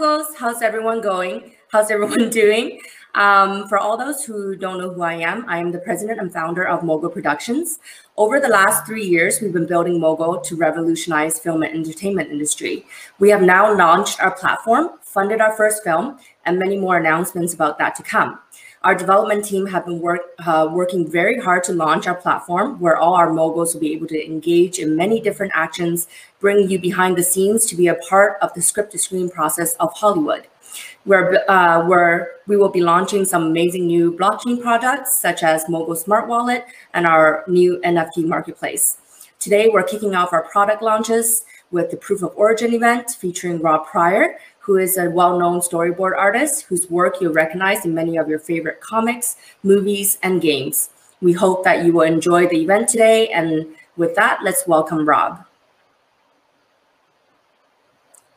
How's everyone going? How's everyone doing? Um, for all those who don't know who I am, I am the president and founder of Mogul Productions. Over the last three years, we've been building Mogul to revolutionize film and entertainment industry. We have now launched our platform, funded our first film, and many more announcements about that to come. Our development team have been work, uh, working very hard to launch our platform where all our moguls will be able to engage in many different actions, bring you behind the scenes to be a part of the script to screen process of Hollywood. Where, uh, where we will be launching some amazing new blockchain products such as Mogul Smart Wallet and our new NFT marketplace. Today, we're kicking off our product launches with the Proof of Origin event featuring Rob Prior, who is a well-known storyboard artist whose work you'll recognize in many of your favorite comics, movies, and games. We hope that you will enjoy the event today. And with that, let's welcome Rob.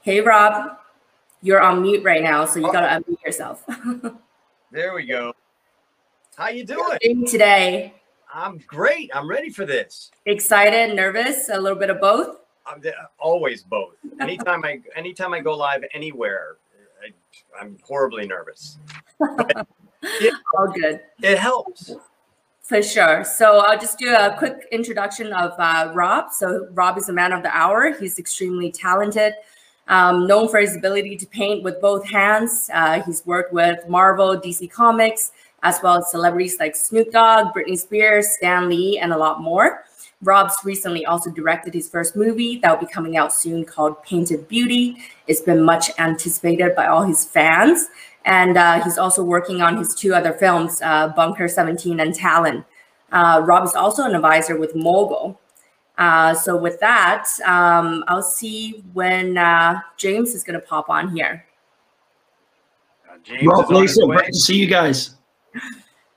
Hey, Rob. You're on mute right now, so you oh. got to unmute yourself. there we go. How you doing? today? I'm great. I'm ready for this. Excited, nervous, a little bit of both? I'm always both. Anytime I anytime I go live anywhere, I, am horribly nervous. it, All good. It helps. For sure. So I'll just do a quick introduction of uh, Rob. So Rob is a man of the hour. He's extremely talented, um, known for his ability to paint with both hands. Uh, he's worked with Marvel, DC Comics, as well as celebrities like Snoop Dogg, Britney Spears, Stan Lee, and a lot more. Rob's recently also directed his first movie that will be coming out soon called Painted Beauty. It's been much anticipated by all his fans. And uh, he's also working on his two other films, uh, Bunker 17 and Talon. Uh, Rob is also an advisor with Mogul. Uh, so with that, um, I'll see when uh, James is going to pop on here. Uh, James Rob, Lisa, great to see you guys.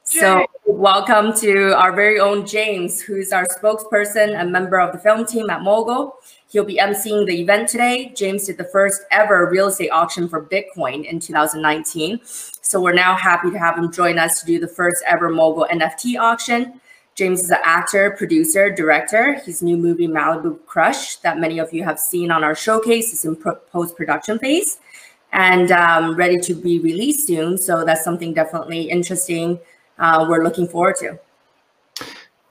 So welcome to our very own James, who's our spokesperson and member of the film team at Mogul. He'll be emceeing the event today. James did the first ever real estate auction for Bitcoin in 2019. So we're now happy to have him join us to do the first ever Mogul NFT auction. James is an actor, producer, director. His new movie Malibu Crush that many of you have seen on our showcase is in post-production phase and um, ready to be released soon. So that's something definitely interesting uh, we're looking forward to.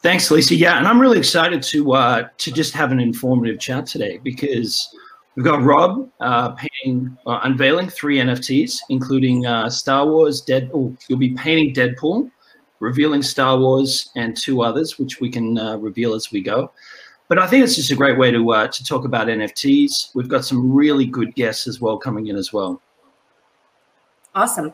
Thanks, Lisa. Yeah, and I'm really excited to uh, to just have an informative chat today because we've got Rob uh, painting, uh, unveiling three NFTs, including uh, Star Wars, Dead. Oh, you'll be painting Deadpool, revealing Star Wars, and two others, which we can uh, reveal as we go. But I think it's just a great way to uh, to talk about NFTs. We've got some really good guests as well coming in as well. Awesome,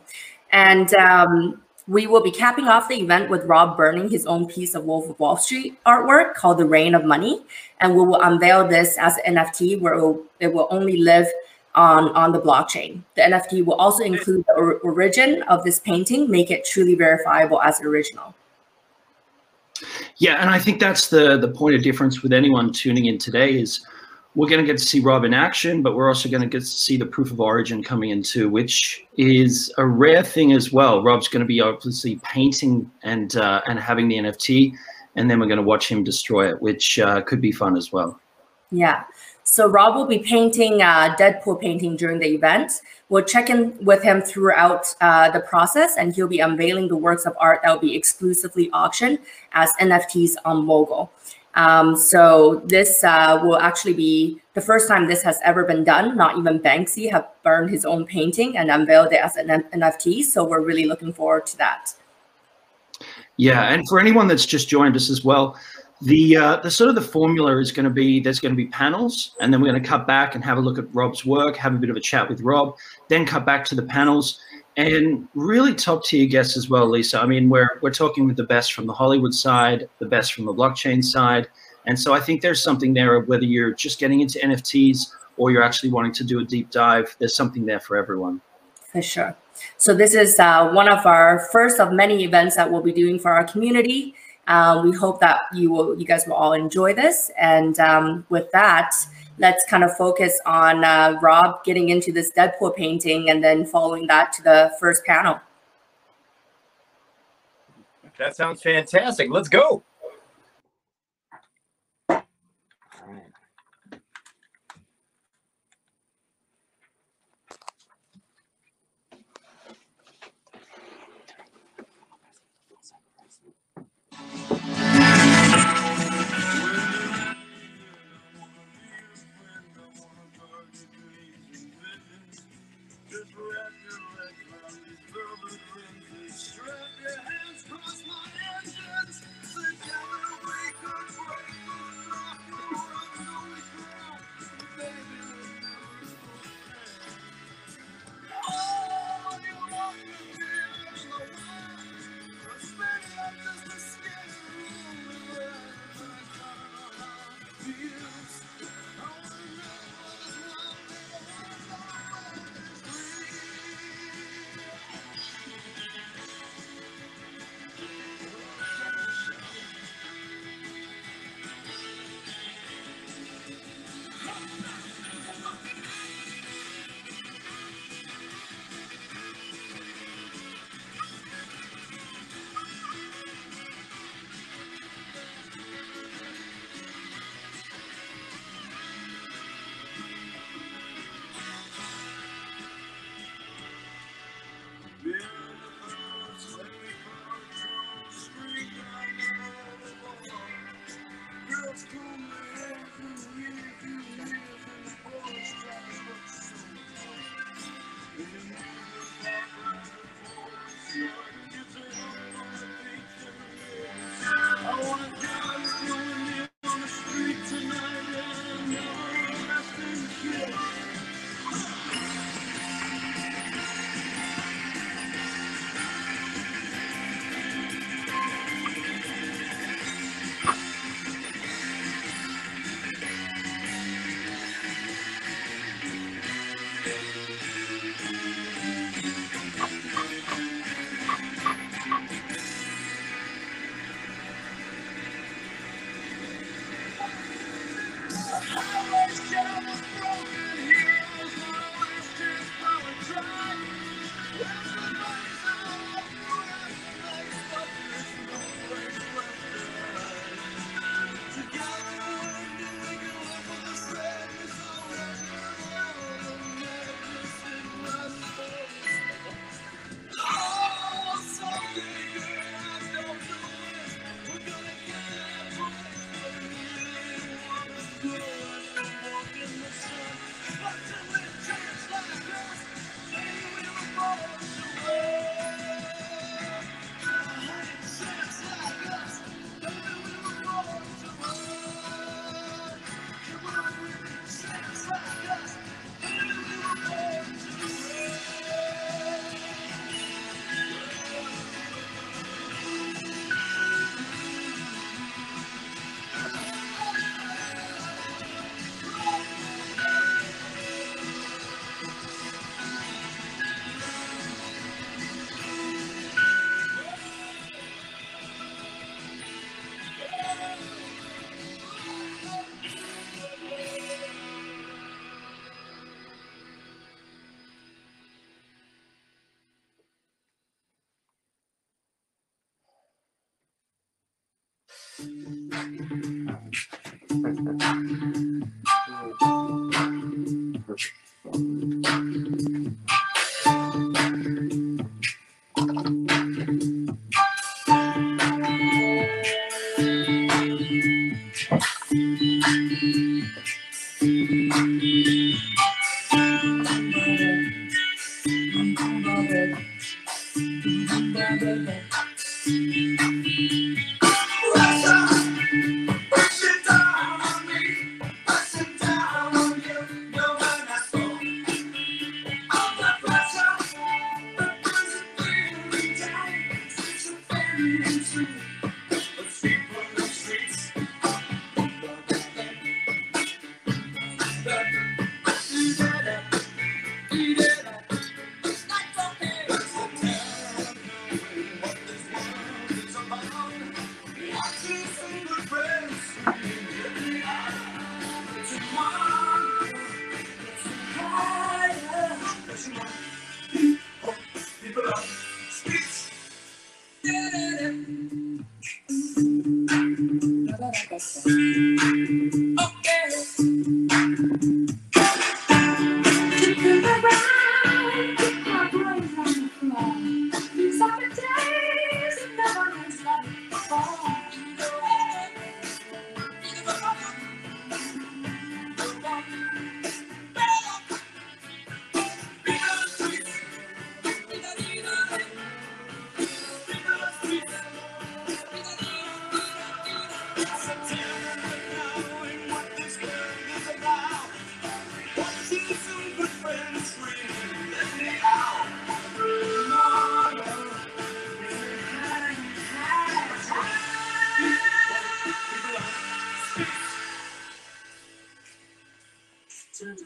and. Um, we will be capping off the event with Rob burning his own piece of Wolf of Wall Street artwork called The Reign of Money. And we will unveil this as an NFT where it will, it will only live on, on the blockchain. The NFT will also include the or origin of this painting, make it truly verifiable as original. Yeah, and I think that's the the point of difference with anyone tuning in today is we're going to get to see Rob in action, but we're also going to get to see the proof of origin coming in too, which is a rare thing as well. Rob's going to be obviously painting and uh, and having the NFT, and then we're going to watch him destroy it, which uh, could be fun as well. Yeah. So Rob will be painting uh, Deadpool painting during the event. We'll check in with him throughout uh, the process, and he'll be unveiling the works of art that will be exclusively auctioned as NFTs on Mogul. Um, so this uh, will actually be the first time this has ever been done. Not even Banksy have burned his own painting and unveiled it as an NFT. So we're really looking forward to that. Yeah, and for anyone that's just joined us as well, the uh, the sort of the formula is going to be there's going to be panels, and then we're going to cut back and have a look at Rob's work, have a bit of a chat with Rob, then cut back to the panels, and really top tier guests as well, Lisa. I mean, we're we're talking with the best from the Hollywood side, the best from the blockchain side, and so I think there's something there. Whether you're just getting into NFTs or you're actually wanting to do a deep dive, there's something there for everyone. For sure. So this is uh, one of our first of many events that we'll be doing for our community. Uh, we hope that you will, you guys will all enjoy this. And um, with that let's kind of focus on uh, Rob getting into this Deadpool painting and then following that to the first panel. That sounds fantastic. Let's go.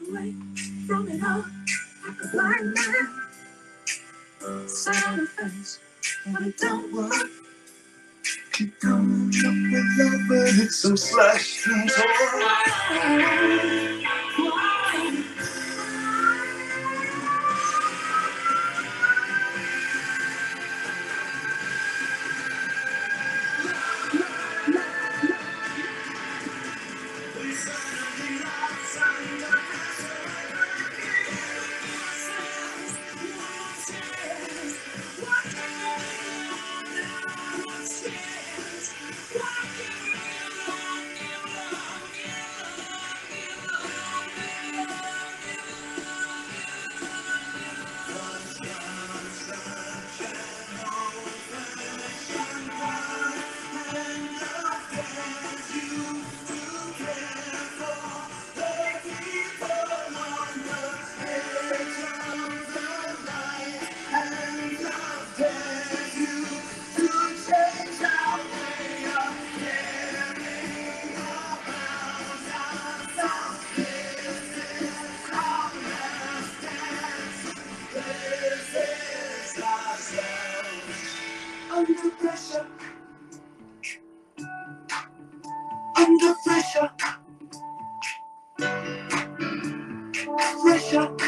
away from it all. like a blind my silent face, but it don't work. Keep going, jump with love, but it's so slash and torn. Shot.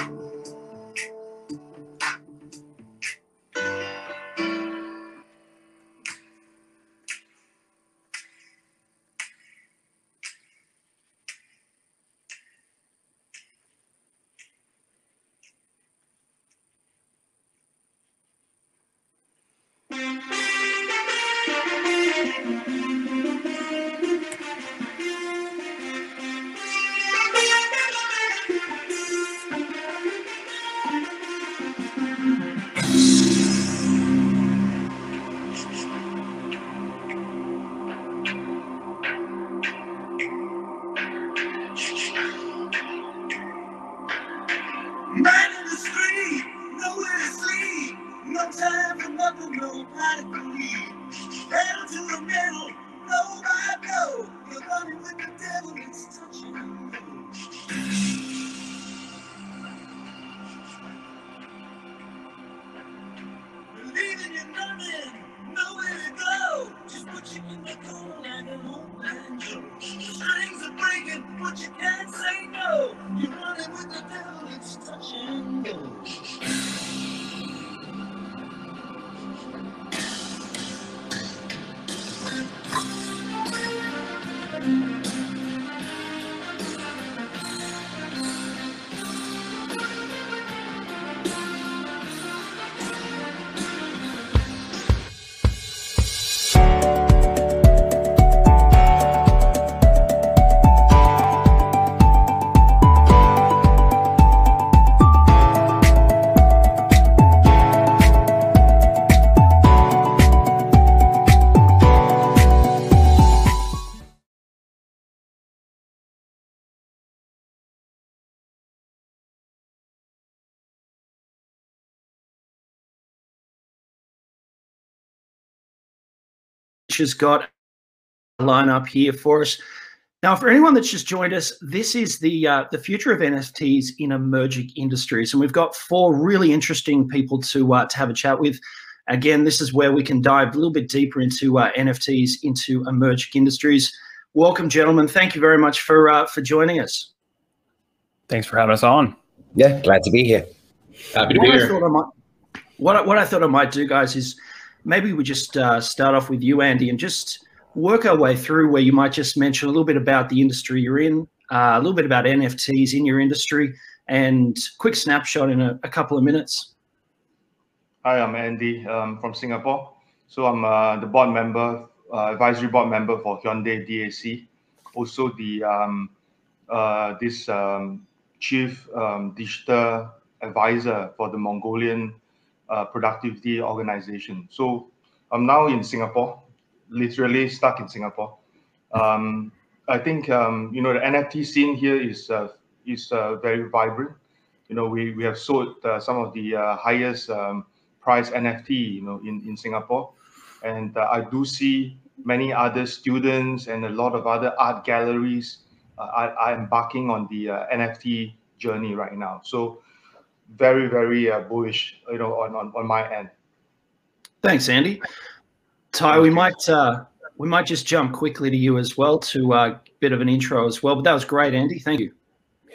Has got a lineup here for us. Now, for anyone that's just joined us, this is the uh, the future of NFTs in emerging industries, and we've got four really interesting people to uh, to have a chat with. Again, this is where we can dive a little bit deeper into uh, NFTs into emerging industries. Welcome, gentlemen. Thank you very much for uh, for joining us. Thanks for having us on. Yeah, glad to be here. Happy to what be I here. thought I might, what I, what I thought I might do, guys, is maybe we just uh, start off with you, Anndy, and just work our way through where you might just mention a little bit about the industry you're in, uh, a little bit about NFTs in your industry, and quick snapshot in a, a couple of minutes. Hi, I'm Anndy um, from Singapore. So I'm uh, the board member, uh, advisory board member for Hyundai DAC. Also the um, uh, this um, chief um, digital advisor for the Mongolian uh, productivity organization. So I'm now in Singapore, literally stuck in Singapore. Um, I think um, you know the NFT scene here is uh, is uh, very vibrant. You know we we have sold uh, some of the uh, highest um, price NFT you know in in Singapore, and uh, I do see many other students and a lot of other art galleries are, are embarking on the NFT journey right now. So very very uh, bullish you know on, on on my end. Thanks, Anndy. Ty, we might uh, we might just jump quickly to you as well to a uh, bit of an intro as well. But that was great, Anndy. Thank you.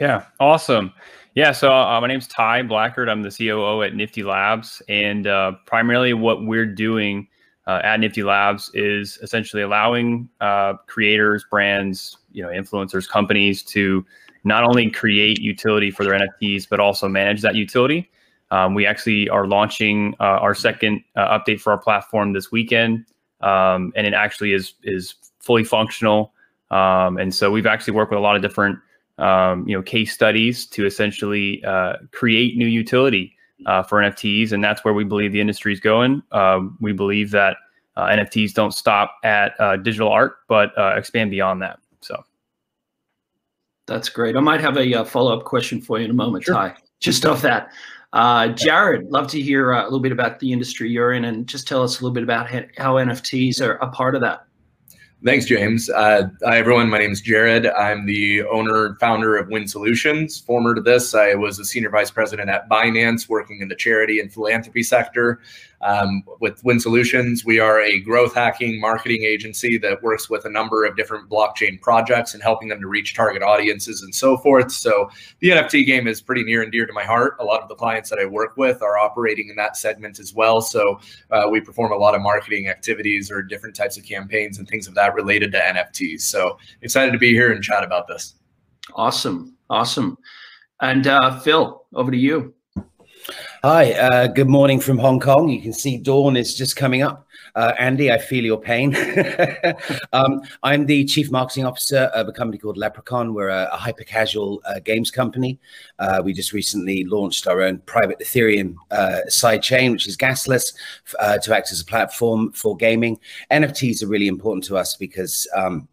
Yeah, awesome. Yeah, so uh, my name's Ty Blackard. I'm the COO at NFTY Labs, and uh, primarily what we're doing uh, at NFTY Labs is essentially allowing uh, creators, brands, you know, influencers, companies to not only create utility for their NFTs but also manage that utility. Um, we actually are launching uh, our second uh, update for our platform this weekend, um, and it actually is is fully functional. Um, and so we've actually worked with a lot of different um, you know case studies to essentially uh, create new utility uh, for NFTs, and that's where we believe the industry is going. Um, we believe that uh, NFTs don't stop at uh, digital art, but expand beyond that. So that's great. I might have a uh, follow up question for you in a moment, sure. Ty. Just off that, uh, Jarred, love to hear a little bit about the industry you're in, and just tell us a little bit about how NFTs are a part of that. Thanks, James. Uh, hi, everyone. My name is Jarred. I'm the owner, and founder of Winn Solutions. Former to this, I was a senior vice president at Binance, working in the charity and philanthropy sector. Um, with Winn Solutions, we are a growth hacking marketing agency that works with a number of different blockchain projects and helping them to reach target audiences and so forth. So the NFT game is pretty near and dear to my heart. A lot of the clients that I work with are operating in that segment as well. So uh, we perform a lot of marketing activities or different types of campaigns and things of that related to NFTs. So excited to be here and chat about this. Awesome. Awesome. And uh, Phil, over to you. Hi, uh, good morning from Hong Kong. You can see dawn is just coming up. Uh, Anndy, I feel your pain. um, I'm the chief marketing officer of a company called Lepricon. We're a, a hyper casual uh, games company. Uh, we just recently launched our own private Ethereum uh, side chain, which is gasless, uh, to act as a platform for gaming. NFTs are really important to us because um,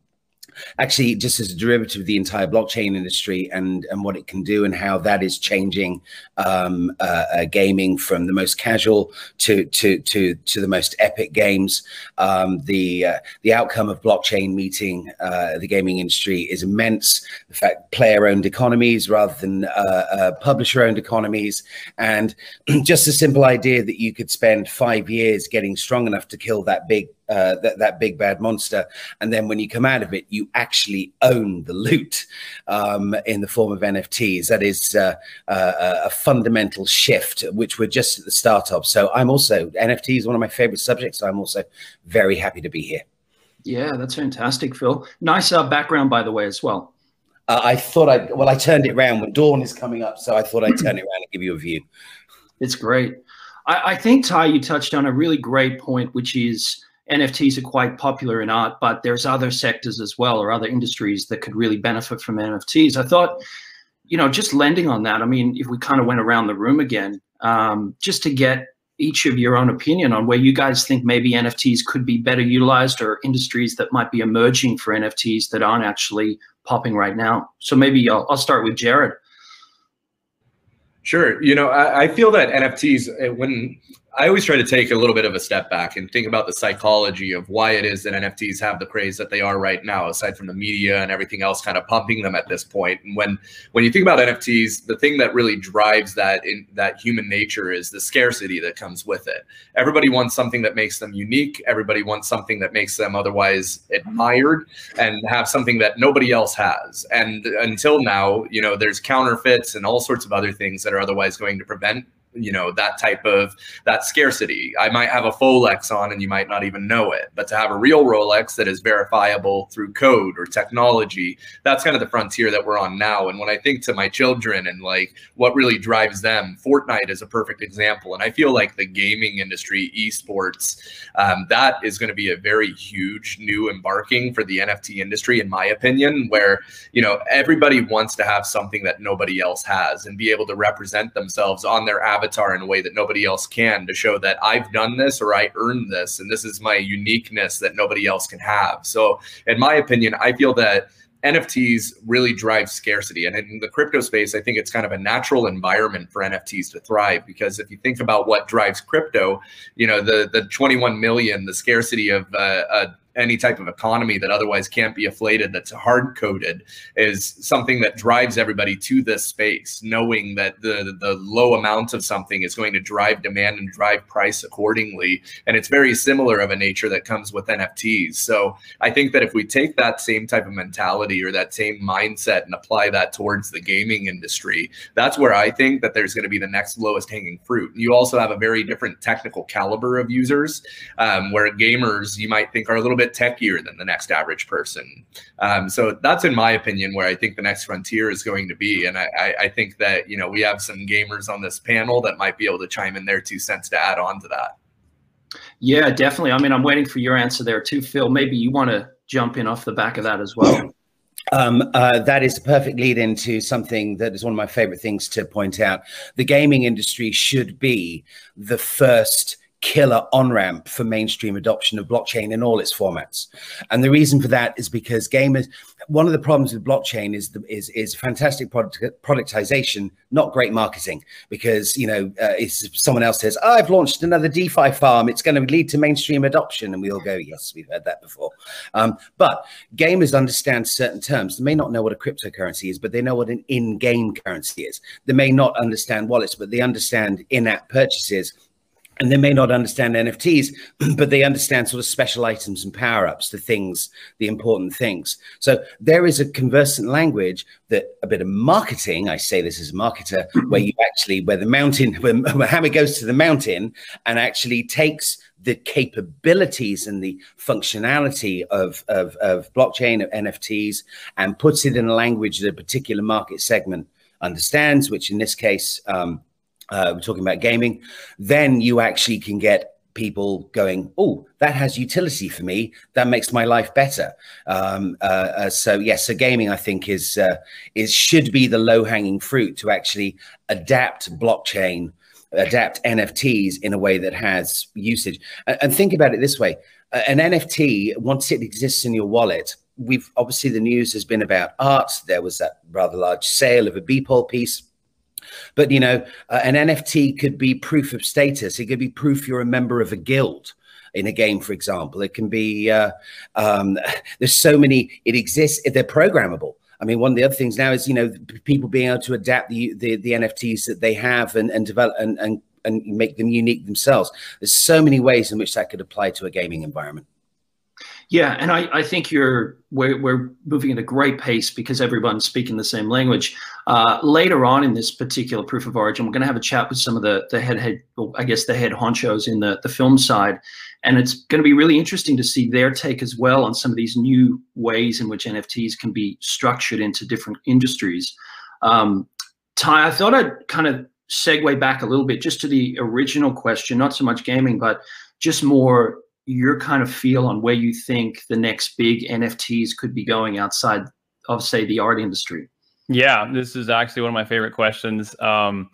actually just as a derivative of the entire blockchain industry and and what it can do and how that is changing um, uh, uh, gaming from the most casual to to to to the most epic games. Um, the uh, the outcome of blockchain meeting uh, the gaming industry is immense. The fact player-owned economies rather than uh, uh, publisher-owned economies, and just a simple idea that you could spend five years getting strong enough to kill that big uh, that, that big bad monster. And then when you come out of it, you actually own the loot um, in the form of NFTs. That is uh, uh, a fundamental shift, which we're just at the start of. So I'm also, NFT is one of my favorite subjects. I'm also very happy to be here. Yeah, that's fantastic, Phil. Nice uh, background, by the way, as well. Uh, I thought I, well, I turned it around when dawn is coming up. So I thought I'd turn it around and give you a view. It's great. I, I think, Ty, you touched on a really great point, which is, NFTs are quite popular in art, but there's other sectors as well or other industries that could really benefit from NFTs. I thought, you know, just lending on that. I mean, if we kind of went around the room again, um, just to get each of your own opinion on where you guys think maybe NFTs could be better utilized or industries that might be emerging for NFTs that aren't actually popping right now. So maybe I'll, I'll start with Jarred. Sure. You know, I, I, feel that NFTs, when I always try to take a little bit of a step back and think about the psychology of why it is that NFTs have the craze that they are right now, aside from the media and everything else kind of pumping them at this point. And when when you think about NFTs, the thing that really drives that in that human nature is the scarcity that comes with it. Everybody wants something that makes them unique. Everybody wants something that makes them otherwise admired and have something that nobody else has. And until now, you know, there's counterfeits and all sorts of other things that are otherwise going to prevent you know that type of that scarcity. I might have a folex on and you might not even know it but to have a real rolex that is verifiable through code or technology that's kind of the frontier that we're on now. And when i think to my children and like what really drives them fortnite is a perfect example. And i feel like the gaming industry esports um, that is going to be a very huge new embarking for the nft industry in my opinion where you know everybody wants to have something that nobody else has and be able to represent themselves on their app avatar in a way that nobody else can to show that I've done this or I earned this and this is my uniqueness that nobody else can have. So, in my opinion, I feel that NFTs really drive scarcity. And in the crypto space, I think it's kind of a natural environment for NFTs to thrive because if you think about what drives crypto, you know, the the 21 million, the scarcity of uh, a any type of economy that otherwise can't be inflated that's hard coded is something that drives everybody to this space knowing that the the low amount of something is going to drive demand and drive price accordingly. And it's very similar of a nature that comes with NFTs so I think that if we take that same type of mentality or that same mindset and apply that towards the gaming industry that's where I think that there's going to be the next lowest hanging fruit. You also have a very different technical caliber of users um, where gamers you might think are a little bit techier than the next average person. Um, so that's, in my opinion, where I think the next frontier is going to be. And I, I think that you know we have some gamers on this panel that might be able to chime in their two cents to add on to that. Yeah, definitely. I mean, I'm waiting for your answer there too, Phil. Maybe you want to jump in off the back of that as well. Um, uh, that is a perfect lead into something that is one of my favorite things to point out. The gaming industry should be the first killer on ramp for mainstream adoption of blockchain in all its formats. And the reason for that is because gamers, one of the problems with blockchain is the, is is fantastic product, productization, not great marketing. Because you know, uh, if someone else says, oh, "I've launched another DeFi farm," it's going to lead to mainstream adoption, and we all go, "Yes, we've heard that before." Um, but gamers understand certain terms. They may not know what a cryptocurrency is, but they know what an in-game currency is. They may not understand wallets, but they understand in-app purchases and they may not understand NFTs, but they understand sort of special items and power ups, the things, the important things. So there is a conversant language that a bit of marketing, I say this as a marketer, where you actually, where the mountain, where, where Hammer goes to the mountain and actually takes the capabilities and the functionality of, of, of blockchain, of NFTs, and puts it in a language that a particular market segment understands, which in this case, um, uh, we're talking about gaming, then you actually can get people going, oh, that has utility for me. That makes my life better. Um, uh, uh, so yes, so gaming I think is uh, is should be the low hanging fruit to actually adapt blockchain, adapt NFTs in a way that has usage. And, and think about it this way: an NFT once it exists in your wallet. We've obviously the news has been about art. There was that rather large sale of a Beeple piece but you know, uh, an NFT could be proof of status. It could be proof you're a member of a guild in a game, for example. It can be. Uh, um, there's so many. It exists. They're programmable. I mean, one of the other things now is you know people being able to adapt the the, the NFTs that they have and and develop and, and and make them unique themselves. There's so many ways in which that could apply to a gaming environment. Yeah, and I, I think you're we're, we're moving at a great pace because everyone's speaking the same language. Uh, later on in this particular proof of origin, we're going to have a chat with some of the the head head I guess the head honchos in the the film side, and it's going to be really interesting to see their take as well on some of these new ways in which NFTs can be structured into different industries. Um, Ty, I thought I'd kind of segue back a little bit just to the original question, not so much gaming, but just more your kind of feel on where you think the next big NFTs could be going outside of, say, the art industry? Yeah, this is actually one of my favorite questions. Um,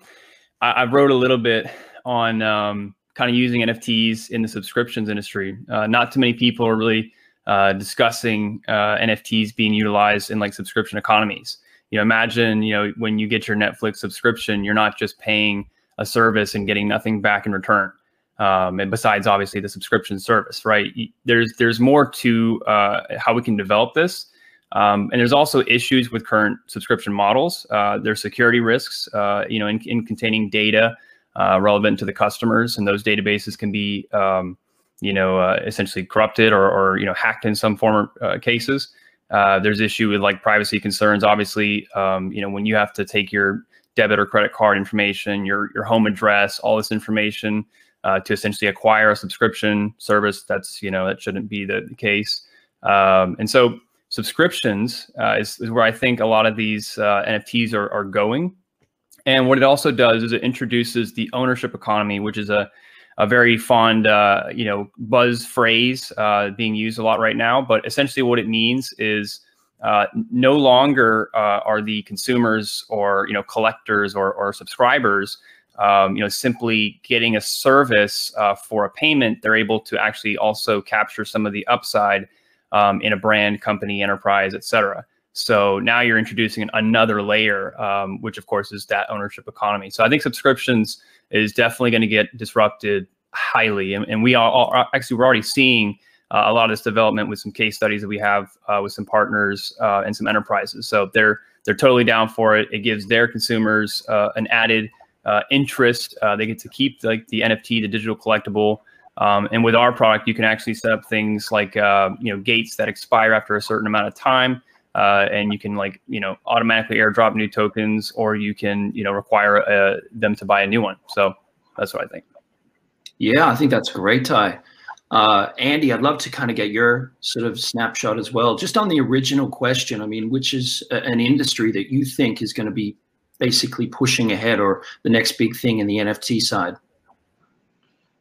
I, I, wrote a little bit on um, kind of using NFTs in the subscriptions industry. Uh, not too many people are really uh, discussing uh, NFTs being utilized in like subscription economies. You know, imagine you know when you get your Netflix subscription, you're not just paying a service and getting nothing back in return um, and besides obviously the subscription service, right? There's there's more to uh, how we can develop this, um, and there's also issues with current subscription models. Uh, there's security risks, uh, you know, in, in containing data uh, relevant to the customers, and those databases can be, um, you know, uh, essentially corrupted or, or you know hacked in some form uh, cases. there's issue with like privacy concerns. Obviously, um, you know, when you have to take your debit or credit card information, your your home address, all this information uh, to essentially acquire a subscription service. That's you know that shouldn't be the, the case. Um, and so subscriptions uh, is, is, where I think a lot of these uh, NFTs are, are going. And what it also does is it introduces the ownership economy, which is a a very fond, uh, you know, buzz phrase uh, being used a lot right now. But essentially, what it means is uh, no longer uh, are the consumers or you know collectors or, or subscribers um, you know, simply getting a service uh, for a payment, they're able to actually also capture some of the upside um, in a brand, company, enterprise, et cetera. So now you're introducing another layer, um, which of course is that ownership economy. So I think subscriptions is definitely going to get disrupted highly, and, and we are actually we're already seeing uh, a lot of this development with some case studies that we have uh, with some partners uh, and some enterprises. So they're they're totally down for it. It gives their consumers uh, an added uh, interest. Uh, they get to keep like the NFT, the digital collectible. Um, and with our product, you can actually set up things like uh, you know gates that expire after a certain amount of time, uh, and you can like you know automatically airdrop new tokens, or you can you know require uh, them to buy a new one. So that's what I think. Yeah, I think that's great, Ty. Uh, Anndy, I'd love to kind of get your sort of snapshot as well, just on the original question. I mean, which is an industry that you think is going to be basically pushing ahead or the next big thing in the NFT side?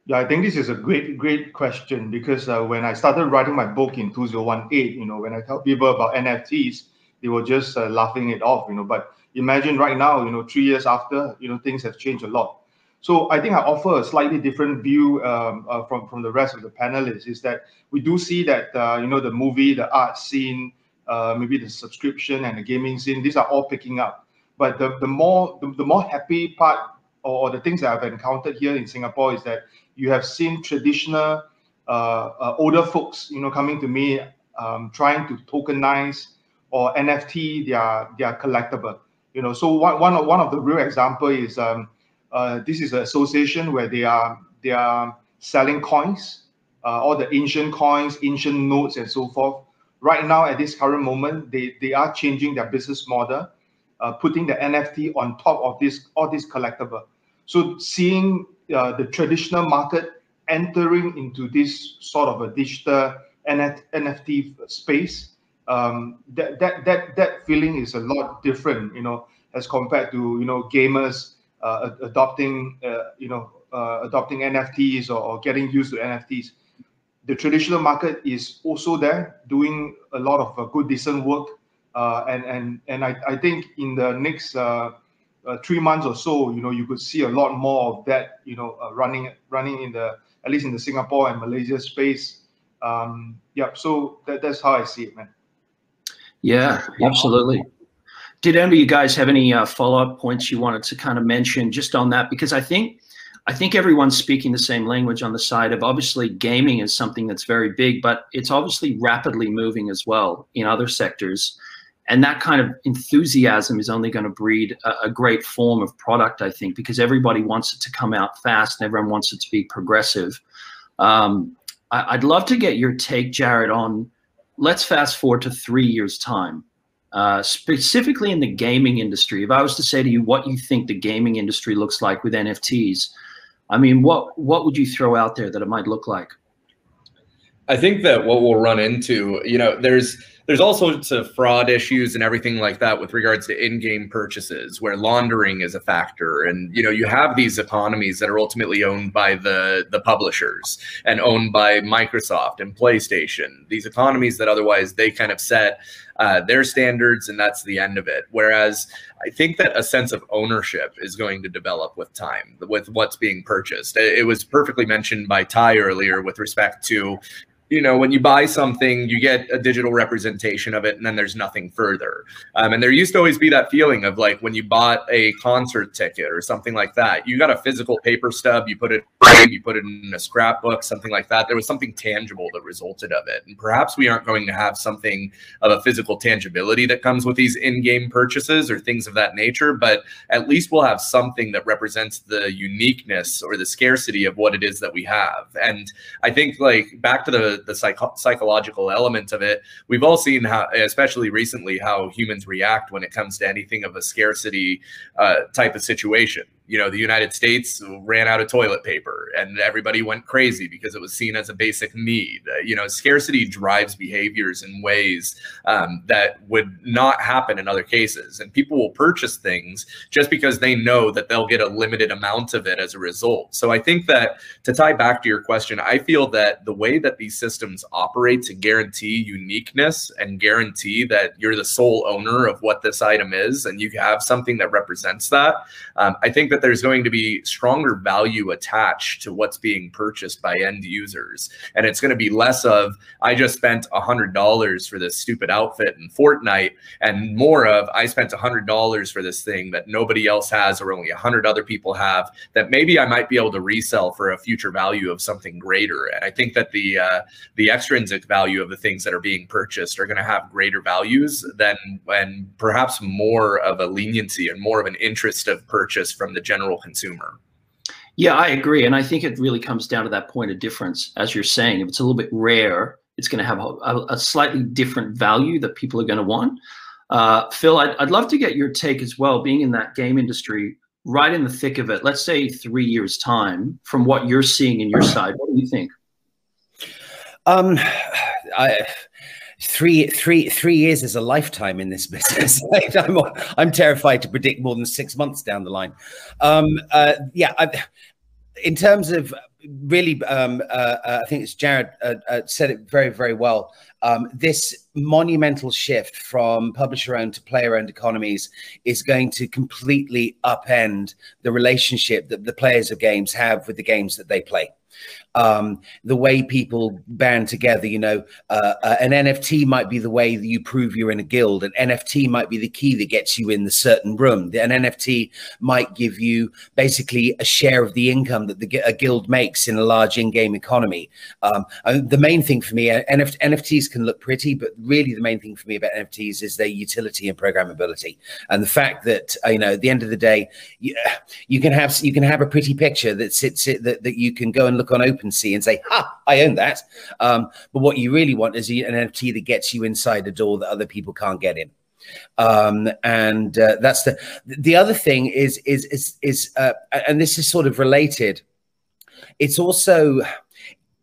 Yeah, I think this is a great, great question because uh, when I started writing my book in 2018, you know, when I tell people about NFTs, they were just uh, laughing it off, you know. But imagine right now, you know, three years after, you know, things have changed a lot. So I think I offer a slightly different view um, uh, from from the rest of the panelists. Is that we do see that uh, you know the movie, the art scene, uh, maybe the subscription and the gaming scene. These are all picking up. But the the more the, the more happy part or, or the things that I've encountered here in Singapore is that you have seen traditional uh, uh, older folks, you know, coming to me um, trying to tokenize or NFT their their collectible. You know, so one one of one of the real example is um, uh, this is an association where they are they are selling coins, uh, all the ancient coins, ancient notes, and so forth. Right now, at this current moment, they they are changing their business model, uh, putting the NFT on top of this all this collectible. So seeing uh, the traditional market entering into this sort of a digital NFT space, um, that that that that feeling is a lot different, you know, as compared to you know gamers uh, adopting uh, you know uh, adopting NFTs or, or, getting used to NFTs. The traditional market is also there doing a lot of good decent work, and and and I, I think in the next uh, three months or so, you know, you could see a lot more of that, you know, running running in the at least in the Singapore and Malaysia space. Um, yeah, so that, that's how I see it, man. Yeah, absolutely. Did any of you guys have any uh, follow-up points you wanted to kind of mention just on that? Because I think I think everyone's speaking the same language on the side of obviously gaming is something that's very big, but it's obviously rapidly moving as well in other sectors. And that kind of enthusiasm is only going to breed a, a great form of product, I think, because everybody wants it to come out fast and everyone wants it to be progressive. Um, I, would love to get your take, Jarred, on let's fast forward to three years' time. Uh, specifically in the gaming industry, if I was to say to you what you think the gaming industry looks like with NFTs, I mean, what what would you throw out there that it might look like? I think that what we'll run into, you know, there's there's all sorts of fraud issues and everything like that with regards to in-game purchases where laundering is a factor. And you know you have these economies that are ultimately owned by the the publishers and owned by microsoft and playstation these economies that otherwise they kind of set uh, their standards and that's the end of it. Whereas i think that a sense of ownership is going to develop with time with what's being purchased. It was perfectly mentioned by ty earlier with respect to you know, when you buy something, you get a digital representation of it, and then there's nothing further. Um, and there used to always be that feeling of like when you bought a concert ticket or something like that, you got a physical paper stub, you put it, you put it in a scrapbook, something like that. There was something tangible that resulted of it, and perhaps we aren't going to have something of a physical tangibility that comes with these in-game purchases or things of that nature. But at least we'll have something that represents the uniqueness or the scarcity of what it is that we have. And I think like back to the the psycho- psychological element of it. We've all seen how, especially recently, how humans react when it comes to anything of a scarcity uh, type of situation you know, the United States ran out of toilet paper and everybody went crazy because it was seen as a basic need. Uh, you know, scarcity drives behaviors in ways um, that would not happen in other cases. And people will purchase things just because they know that they'll get a limited amount of it as a result. So I think that to tie back to your question, I feel that the way that these systems operate to guarantee uniqueness and guarantee that you're the sole owner of what this item is and you have something that represents that, um, I think that there's going to be stronger value attached to what's being purchased by end users. And it's going to be less of, I just spent a $100 for this stupid outfit in Fortnite, and more of, I spent a $100 for this thing that nobody else has or only a 100 other people have that maybe I might be able to resell for a future value of something greater. And I think that the, uh, the extrinsic value of the things that are being purchased are going to have greater values than, and perhaps more of a leniency and more of an interest of purchase from the general consumer. Yeah, I agree. And I think it really comes down to that point of difference. As you're saying, if it's a little bit rare, it's going to have a, a slightly different value that people are going to want. Uh, Phil, I'd, I'd love to get your take as well, being in that game industry, right in the thick of it. Let's say three years' time, from what you're seeing in your side, what do you think? Um, I three three three years is a lifetime in this business. I'm, I'm terrified to predict more than six months down the line. Um, uh, yeah, I, in terms of really, um, uh, uh, I think it's Jarred uh, uh, said it very, very well. Um, this monumental shift from publisher-owned to player-owned economies is going to completely upend the relationship that the players of games have with the games that they play um, the way people band together. You know, uh, uh, an NFT might be the way that you prove you're in a guild. An NFT might be the key that gets you in the certain room. An NFT might give you basically a share of the income that the, a guild makes in a large in-game economy. Um, the main thing for me, NFT, NFTs can look pretty, but really the main thing for me about NFTs is their utility and programmability, and the fact that uh, you know at the end of the day, you, you can have you can have a pretty picture that sits that that you can go and look on open OpenSea and say, "Ha, I own that." Um, but what you really want is an NFT that gets you inside a door that other people can't get in. Um, and uh, that's the the other thing is is is is uh, and this is sort of related. It's also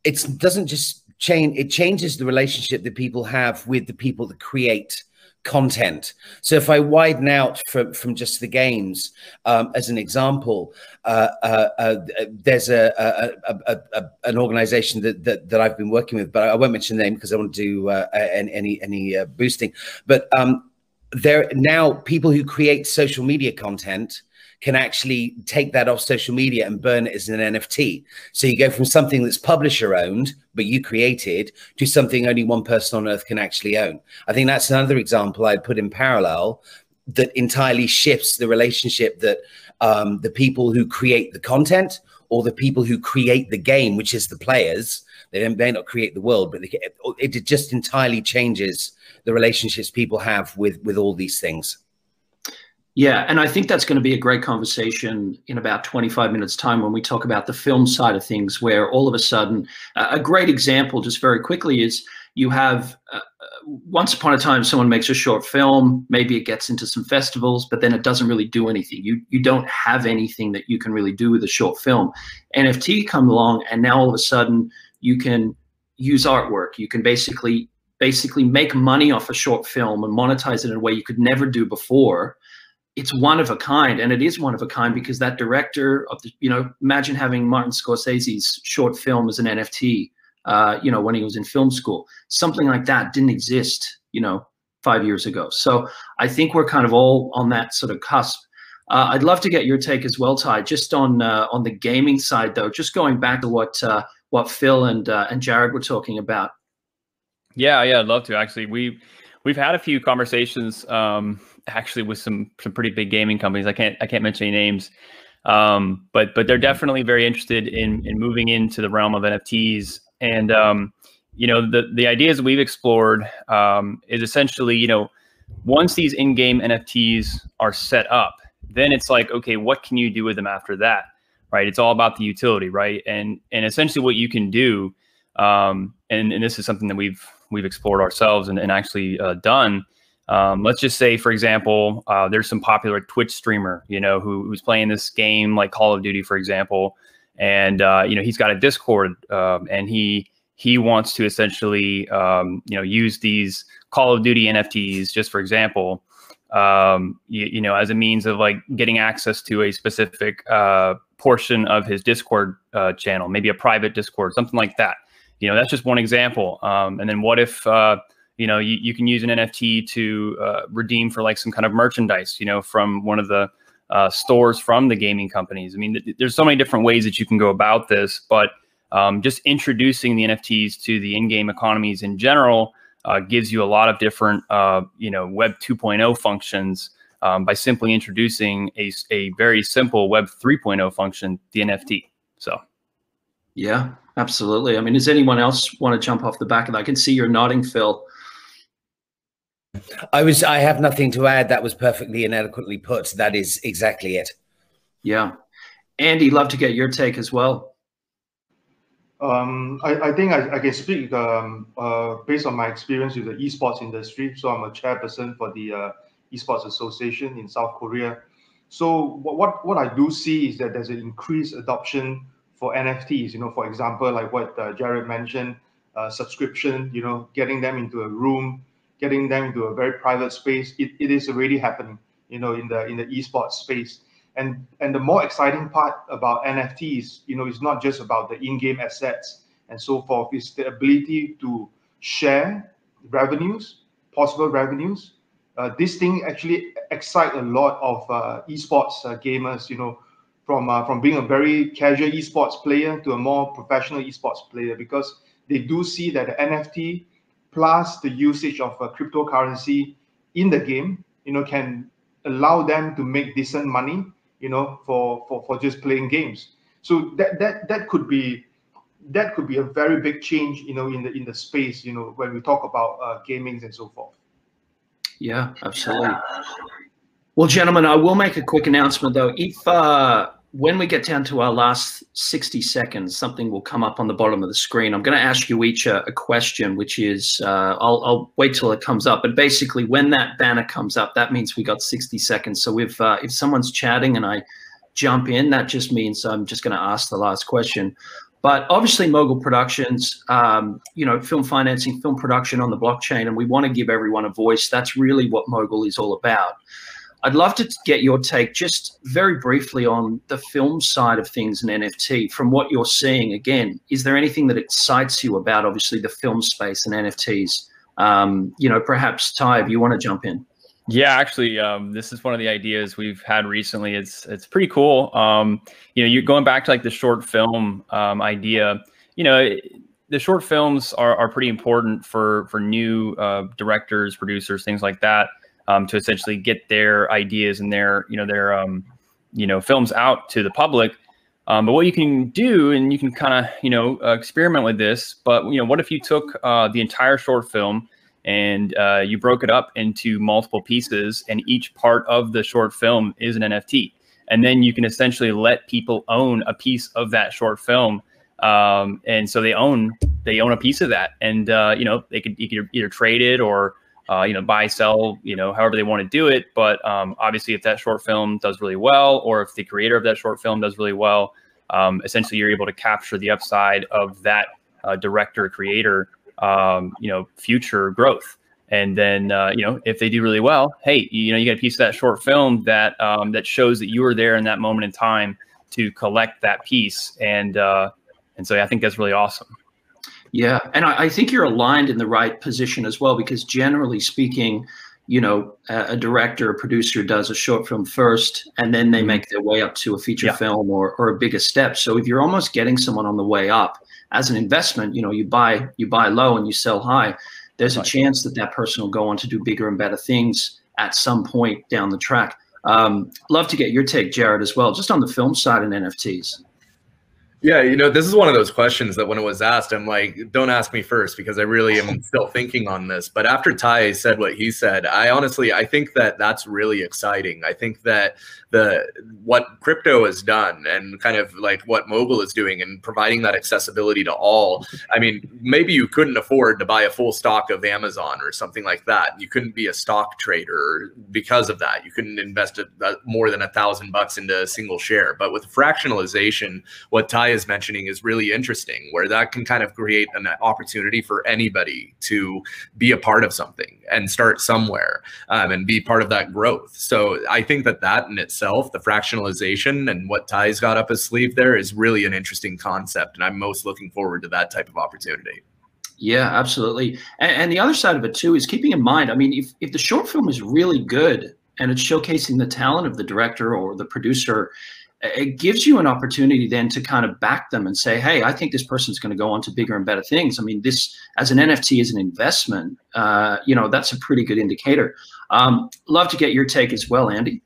it doesn't just change; it changes the relationship that people have with the people that create content. So if I widen out from, from just the games, um, as an example, uh, uh, uh, there's a, a, a, a, an organization that, that, that I've been working with, but I won't mention the name because I want to do uh, any, any uh, boosting, but um, there now people who create social media content can actually take that off social media and burn it as an NFT. So you go from something that's publisher owned, but you created, to something only one person on earth can actually own. I think that's another example I'd put in parallel that entirely shifts the relationship that um, the people who create the content or the people who create the game, which is the players, they may not create the world, but they, it just entirely changes the relationships people have with with all these things. Yeah, and I think that's going to be a great conversation in about 25 minutes' time when we talk about the film side of things, where all of a sudden, uh, a great example, just very quickly, is you have uh, uh, once upon a time someone makes a short film, maybe it gets into some festivals, but then it doesn't really do anything. You you don't have anything that you can really do with a short film. NFT come along, and now all of a sudden you can use artwork. You can basically basically make money off a short film and monetize it in a way you could never do before it's one of a kind and it is one of a kind because that director of the you know imagine having martin scorsese's short film as an nft uh, you know when he was in film school. Something like that didn't exist you know five years ago. So i think we're kind of all on that sort of cusp. Uh, i'd love to get your take as well ty just on uh, on the gaming side though just going back to what uh, what phil and uh, and jarred were talking about. Yeah yeah i'd love to actually. We we've had a few conversations um, actually with some some pretty big gaming companies. I can't I can't mention any names, um, but but they're definitely very interested in in moving into the realm of NFTs. And um, you know the the ideas we've explored um, is essentially you know once these in-game NFTs are set up, then it's like okay, what can you do with them after that? Right? It's all about the utility, right? And and essentially what you can do, um, and and this is something that we've we've explored ourselves and, and actually uh, done um, let's just say, for example, uh, there's some popular Twitch streamer, you know, who, who's playing this game like Call of Duty, for example, and uh, you know he's got a Discord, um, and he he wants to essentially, um, you know, use these Call of Duty NFTs, just for example, um, you, you, know, as a means of like getting access to a specific uh, portion of his Discord uh, channel, maybe a private Discord, something like that. You know, that's just one example. Um, and then what if uh, you know you, you can use an nft to uh, redeem for like some kind of merchandise you know from one of the uh, stores from the gaming companies. I mean th- there's so many different ways that you can go about this but um, just introducing the nfts to the in-game economies in general uh, gives you a lot of different uh, you know web 2.0 functions um, by simply introducing a, a very simple web 3.0 function the nft so. Yeah absolutely. I mean does anyone else want to jump off the back of that? I can see you're nodding phil I was. I have nothing to add. That was perfectly and adequately put. That is exactly it. Yeah, Anndy, love to get your take as well. Um, I, I, think I, I, can speak um, uh, based on my experience with the esports industry. So I'm a chairperson for the uh, esports association in South Korea. So what what I do see is that there's an increased adoption for NFTs. You know, for example, like what uh, Jarred mentioned, uh, subscription. You know, getting them into a room getting them into a very private space, it, it is already happening, you know, in the in the esports space. And and the more exciting part about NFTs, you know, it's not just about the in-game assets and so forth. It's the ability to share revenues, possible revenues. Uh, this thing actually excite a lot of uh, esports uh, gamers. You know, from uh, from being a very casual esports player to a more professional esports player because they do see that the NFT plus the usage of a cryptocurrency in the game, you know, can allow them to make decent money, you know, for for for just playing games. So that that that could be that could be a very big change, you know, in the in the space, you know, when we talk about uh, and so forth. Yeah, absolutely. Well, gentlemen, I will make a quick announcement though. If uh, when we get down to our last 60 seconds, something will come up on the bottom of the screen. I'm going to ask you each a, a question, which is uh, I'll, I'll, wait till it comes up. But basically, when that banner comes up, that means we got 60 seconds. So if uh, if someone's chatting and I jump in, that just means I'm just going to ask the last question. But obviously, Mogul Productions, um, you know, film financing, film production on the blockchain, and we want to give everyone a voice. That's really what Mogul is all about. I'd love to get your take just very briefly on the film side of things and NFT. From what you're seeing, again, is there anything that excites you about obviously the film space and NFTs? Um, you know, perhaps Ty, if you want to jump in. Yeah, actually, um, this is one of the ideas we've had recently. It's it's pretty cool. Um, you know, you're going back to like the short film um, idea. You know, the short films are, are pretty important for for new uh, directors, producers, things like that um, to essentially get their ideas and their you know their um, you know films out to the public. Um, but what you can do, and you can kind of you know uh, experiment with this. But you know, what if you took uh, the entire short film and uh, you broke it up into multiple pieces, and each part of the short film is an NFT, and then you can essentially let people own a piece of that short film. Um, and so they own they own a piece of that, and uh, you know they could, you could either trade it or uh, you know, buy, sell, you know, however they want to do it. But um, obviously, if that short film does really well, or if the creator of that short film does really well, um, essentially you're able to capture the upside of that uh, director creator, um, you know, future growth. And then, uh, you know, if they do really well, hey, you know, you get a piece of that short film that um, that shows that you were there in that moment in time to collect that piece. And uh, and so I think that's really awesome. Yeah, and I, I, think you're aligned in the right position as well, because generally speaking, you know, a, a, director, a producer does a short film first, and then they mm-hmm. make their way up to a feature yeah. film or, or a bigger step. So if you're almost getting someone on the way up as an investment, you know, you buy you buy low and you sell high. There's right. a chance that that person will go on to do bigger and better things at some point down the track. Um, love to get your take, Jarred, as well, just on the film side and NFTs. Yeah, you know, this is one of those questions that when it was asked, I'm like, don't ask me first because I really am still thinking on this. But after Ty said what he said, I honestly, I think that that's really exciting. I think that the what crypto has done and kind of like what Mogul is doing and providing that accessibility to all. I mean, maybe you couldn't afford to buy a full stock of Amazon or something like that. You couldn't be a stock trader because of that. You couldn't invest a, a, more than a thousand bucks into a single share. But with fractionalization, what Ty is mentioning is really interesting, where that can kind of create an opportunity for anybody to be a part of something and start somewhere um, and be part of that growth. So I think that that in itself the fractionalization and what Ty's got up his sleeve there is really an interesting concept. And I'm most looking forward to that type of opportunity. Yeah, absolutely. And, and, the other side of it too is keeping in mind, I mean, if, if the short film is really good and it's showcasing the talent of the director or the producer, it gives you an opportunity then to kind of back them and say, hey, I think this person's going to go on to bigger and better things. I mean, this as an NFT is an investment, uh, you know, that's a pretty good indicator. Um, love to get your take as well, Anndy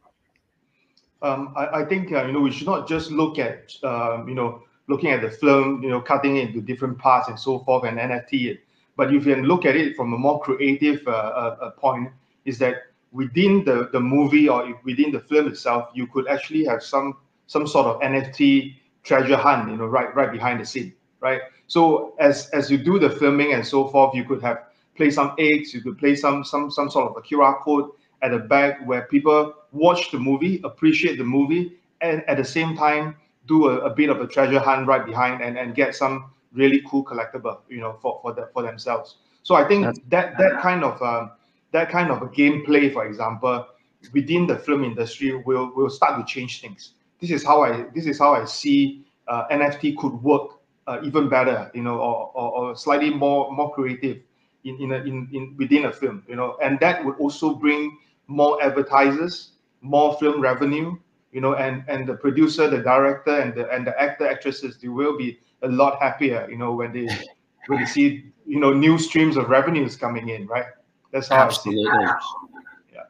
um, I, I, think uh, you know we should not just look at um, you know looking at the film, you know, cutting it into different parts and so forth and NFT it. But if you can look at it from a more creative uh, uh, uh point, is that within the, the movie or within the film itself, you could actually have some some sort of NFT treasure hunt, you know, right right behind the scene, right? So as as you do the filming and so forth, you could have play some eggs, you could play some some some sort of a QR code at the back where people watch the movie, appreciate the movie, and at the same time do a, a bit of a treasure hunt right behind and, and get some really cool collectible, you know, for for the, for themselves. So I think That's, that that kind of um, that kind of a gameplay, for example, within the film industry will will start to change things. This is how I this is how I see uh, NFT could work uh, even better, you know, or, or, or slightly more more creative in in, a, in in within a film, you know, and that would also bring more advertisers, more film revenue, you know, and and the producer, the director, and the and the actor actresses, they will be a lot happier, you know, when they when they see you know new streams of revenues coming in, right? That's how Absolutely.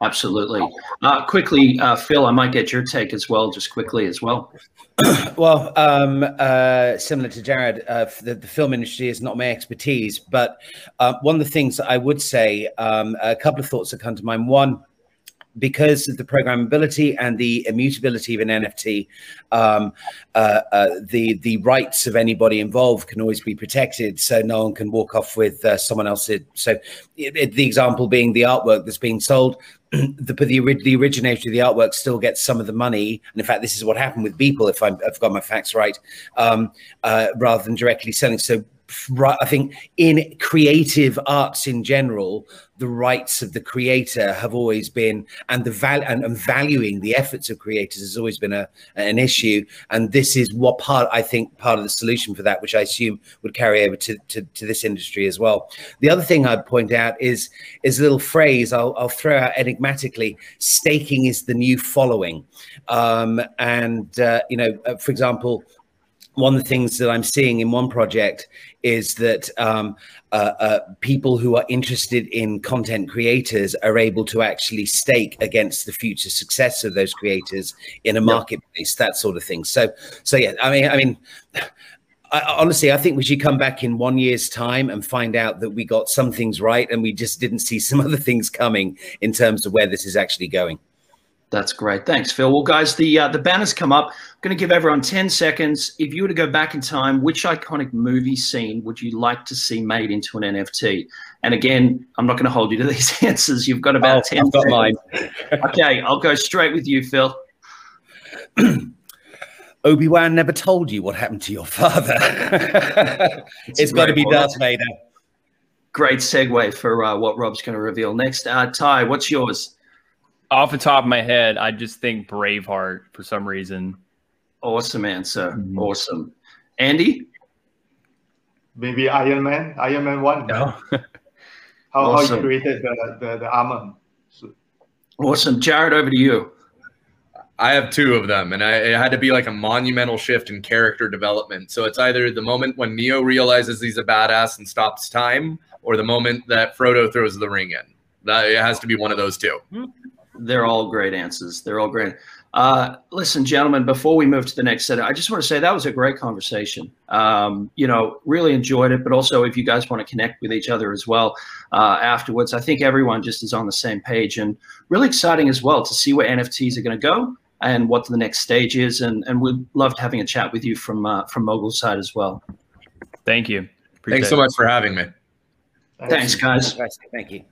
Absolutely. Uh, quickly, uh, Phil, I might get your take as well, just quickly as well. well, um, uh, similar to Jarred, uh, the, the, film industry is not my expertise, but uh, one of the things I would say, um, a couple of thoughts that come to mind. One, because of the programmability and the immutability of an NFT, um, uh, uh, the the rights of anybody involved can always be protected, so no one can walk off with uh, someone else's. So, it, it, the example being the artwork that's being sold, the, the the originator of the artwork still gets some of the money, and in fact, this is what happened with Beeple, if i have got my facts right, um, uh, rather than directly selling. So I think in creative arts in general, the rights of the creator have always been, and the value and, and, valuing the efforts of creators has always been a an issue. And this is what part I think part of the solution for that, which I assume would carry over to, to, to this industry as well. The other thing I'd point out is is a little phrase I'll, I'll throw out enigmatically: staking is the new following. Um, and uh, you know, uh, for example one of the things that I'm seeing in one project is that um, uh, uh, people who are interested in content creators are able to actually stake against the future success of those creators in a marketplace, that sort of thing. So, so yeah, I mean, I mean. I, honestly, I think we should come back in one year's time and find out that we got some things right and we just didn't see some other things coming in terms of where this is actually going. That's great. Thanks, Phil. Well, guys, the uh, the banners come up. I'm going to give everyone 10 seconds. If you were to go back in time, which iconic movie scene would you like to see made into an NFT? And again, I'm not going to hold you to these answers. You've got about oh, 10 I've got mine. okay, I'll go straight with you, Phil. Obi Wan never told you what happened to your father. it's, it's got to be Darth Vader. Great segue for uh, what Rob's going to reveal next. Uh, Ty, what's yours? Off the top of my head, I just think Braveheart for some reason. Awesome answer. Mm-hmm. Awesome. Anndy? Maybe Iron Man, Iron Man 1. No. how, awesome. how he created the, the, the armor. So. Awesome. Jarred, over to you. I have two of them, and I, it had to be like a monumental shift in character development. So it's either the moment when Neo realizes he's a badass and stops time, or the moment that Frodo throws the ring in. That it has to be one of those two. Hmm. They're all great answers. They're all great. Uh, listen, gentlemen, before we move to the next set, I just want to say that was a great conversation. Um, you know, really enjoyed it, but also if you guys want to connect with each other as well uh, afterwards, I think everyone just is on the same page and really exciting as well to see where NFTs are going to go and what the next stage is. And, and we'd love having a chat with you from uh, from Mogul's side as well. Thank you. Appreciate Thanks so much for having me. Thanks, guys. Thank you.